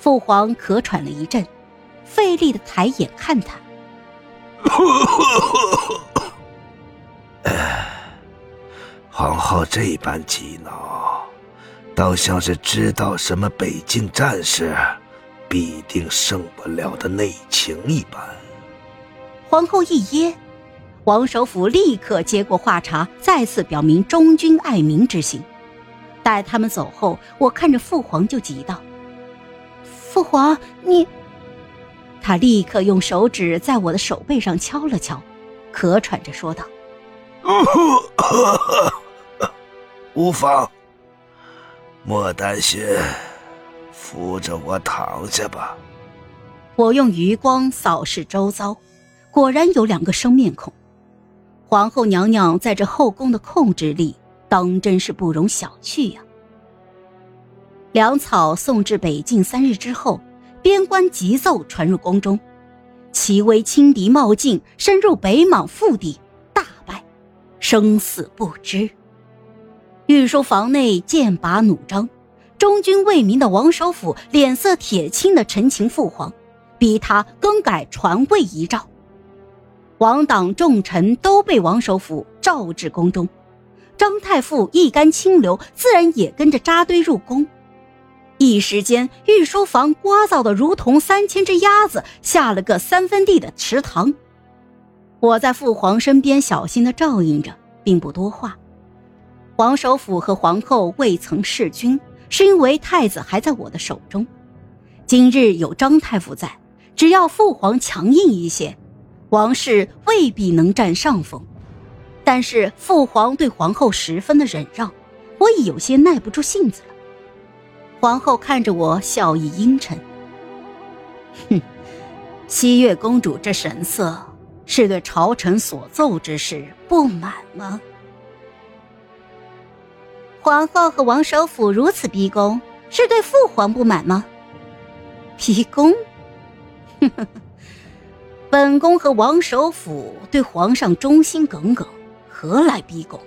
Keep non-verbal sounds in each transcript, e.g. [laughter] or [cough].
父皇咳喘了一阵，费力的抬眼看他。[laughs] 皇后这般激恼，倒像是知道什么北境战事必定胜不了的内情一般。皇后一噎，王首府立刻接过话茬，再次表明忠君爱民之心。待他们走后，我看着父皇就急道：“父皇，你……”他立刻用手指在我的手背上敲了敲，咳喘着说道：“无妨，莫担心，扶着我躺下吧。”我用余光扫视周遭，果然有两个生面孔。皇后娘娘在这后宫的控制力。当真是不容小觑呀！粮草送至北境三日之后，边关急奏传入宫中，齐威轻敌冒进，深入北莽腹地，大败，生死不知。御书房内剑拔弩张，忠君为民的王首府脸色铁青的陈情父皇，逼他更改传位遗诏。王党重臣都被王首府召至宫中。张太傅一干清流，自然也跟着扎堆入宫。一时间，御书房聒噪的如同三千只鸭子下了个三分地的池塘。我在父皇身边小心的照应着，并不多话。王首府和皇后未曾弑君，是因为太子还在我的手中。今日有张太傅在，只要父皇强硬一些，王氏未必能占上风。但是父皇对皇后十分的忍让，我已有些耐不住性子。皇后看着我，笑意阴沉。哼，西月公主这神色，是对朝臣所奏之事不满吗？皇后和王首府如此逼宫，是对父皇不满吗？逼宫？呵呵呵，本宫和王首府对皇上忠心耿耿。何来逼宫？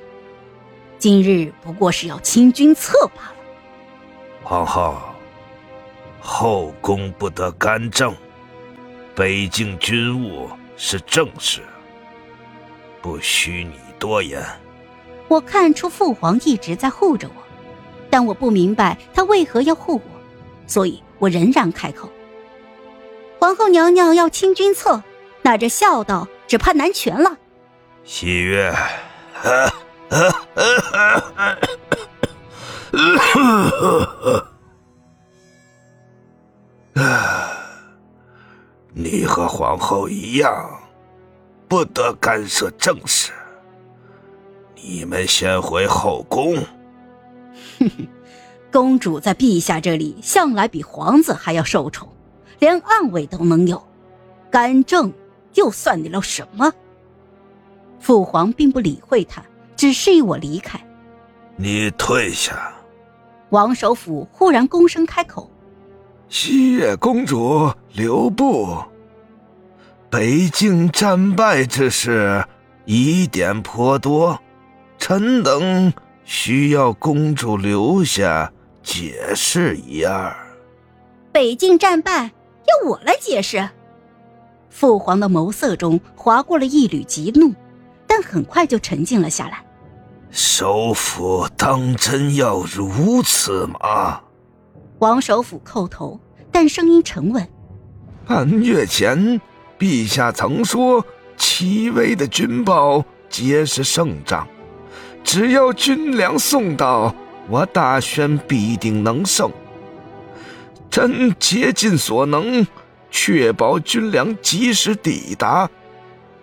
今日不过是要清君侧罢了。皇后，后宫不得干政，北境军务是正事，不需你多言。我看出父皇一直在护着我，但我不明白他为何要护我，所以我仍然开口：“皇后娘娘要清君侧，那这孝道只怕难全了。”喜悦，[laughs] [coughs] 你和皇后一样，不得干涉政事。你们先回后宫。哼哼，公主在陛下这里向来比皇子还要受宠，连暗卫都能有，干政又算得了什么？父皇并不理会他，只示意我离开。你退下。王首府忽然躬身开口：“西月公主留步。北境战败之事疑点颇多，臣等需要公主留下解释一二。”北境战败要我来解释？父皇的眸色中划过了一缕急怒。但很快就沉静了下来。首府当真要如此吗？王首府叩头，但声音沉稳。半月前，陛下曾说，齐威的军报皆是胜仗，只要军粮送到，我大宣必定能胜。朕竭尽所能，确保军粮及时抵达，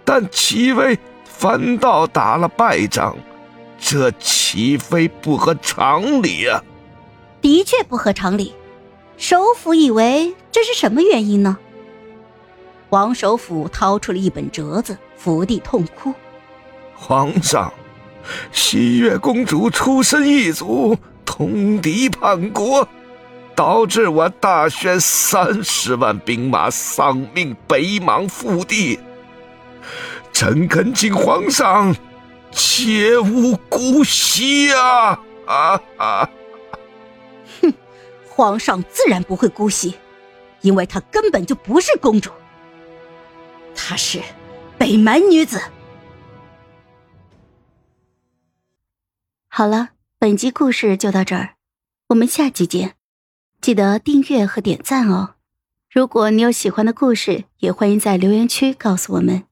但齐威。反倒打了败仗，这岂非不合常理啊？的确不合常理。首府以为这是什么原因呢？王首府掏出了一本折子，伏地痛哭：“皇上，西月公主出身异族，通敌叛国，导致我大宣三十万兵马丧命北莽腹地。”臣恳请皇上，切勿姑息啊！啊啊！哼，皇上自然不会姑息。因为她根本就不是公主，她是北蛮女子。好了，本集故事就到这儿，我们下集见，记得订阅和点赞哦。如果你有喜欢的故事，也欢迎在留言区告诉我们。